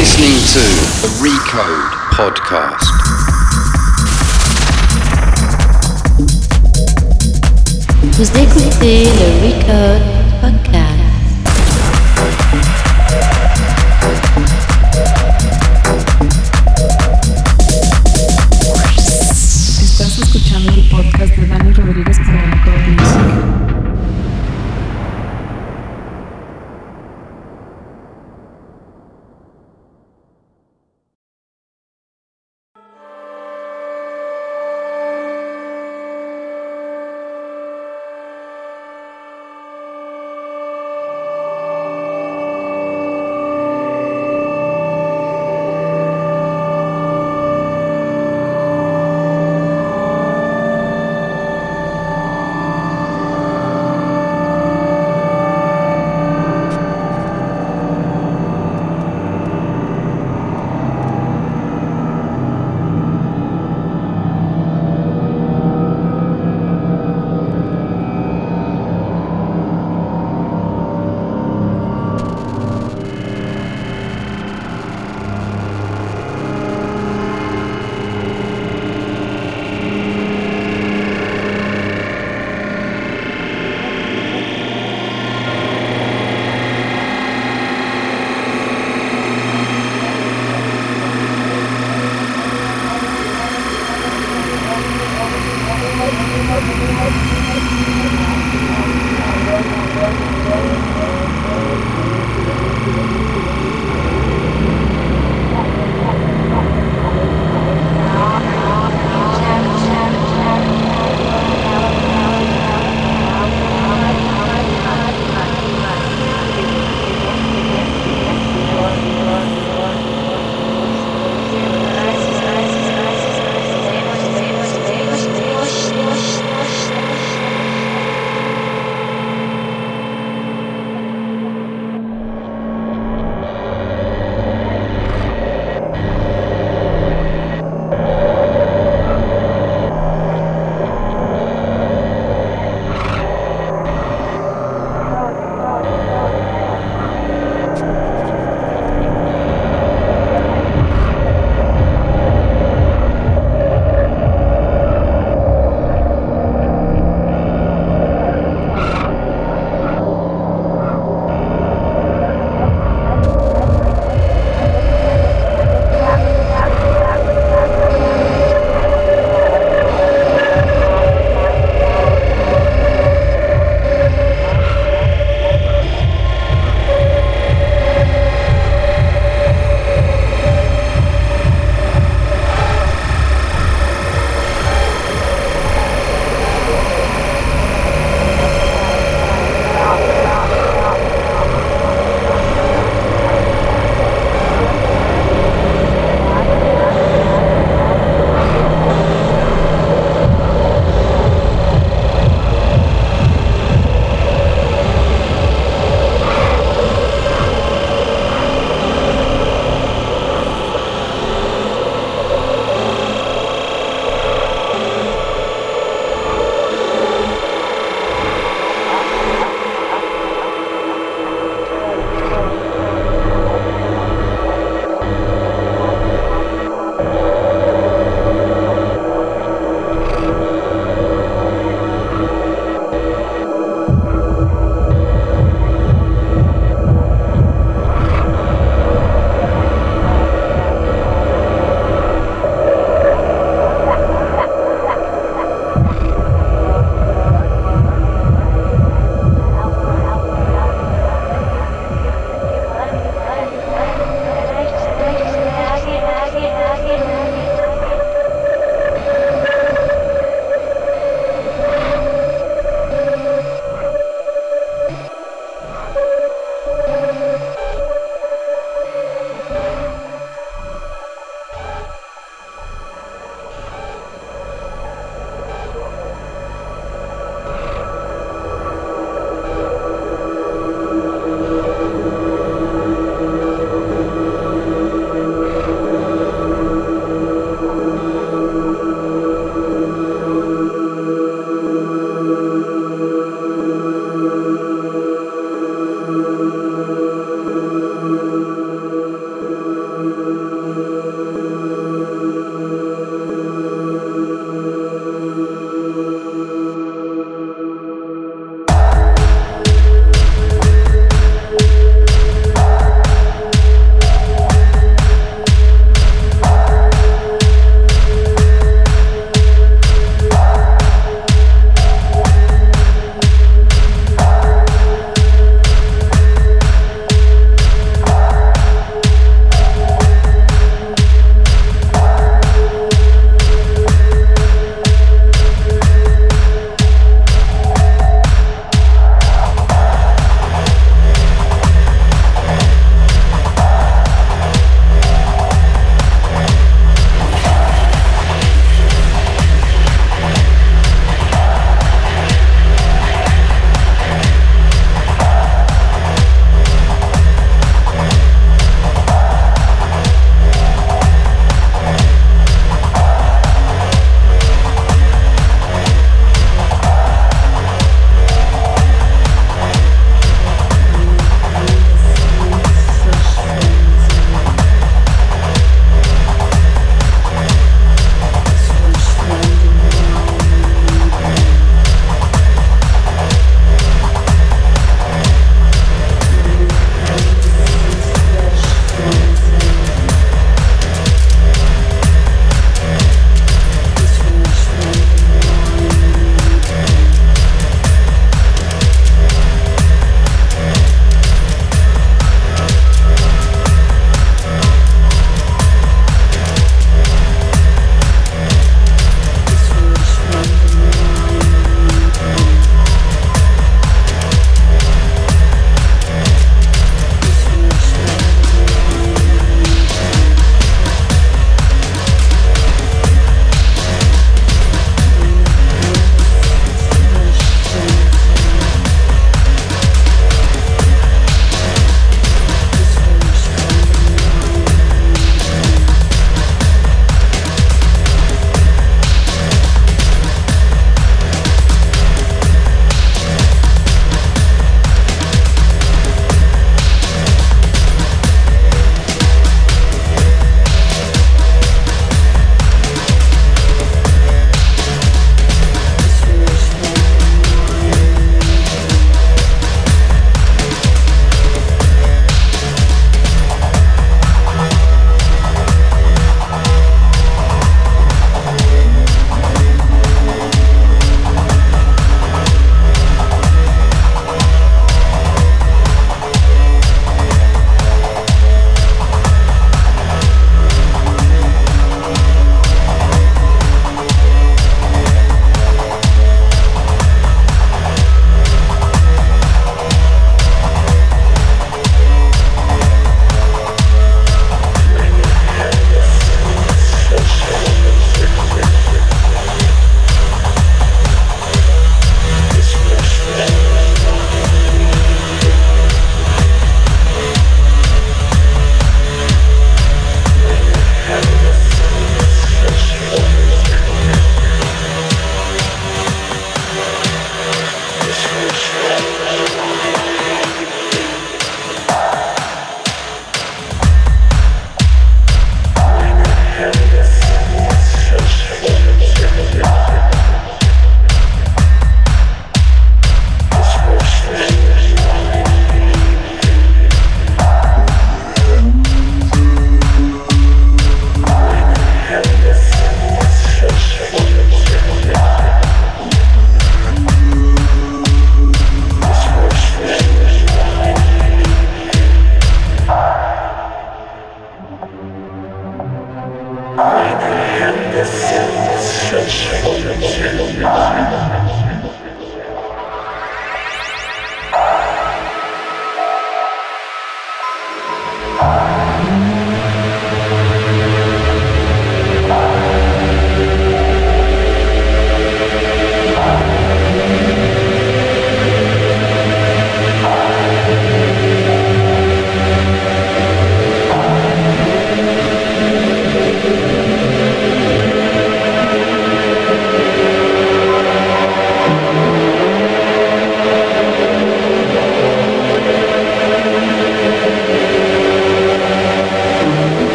listening to the Recode Podcast. Vous écoutez le Recode Podcast.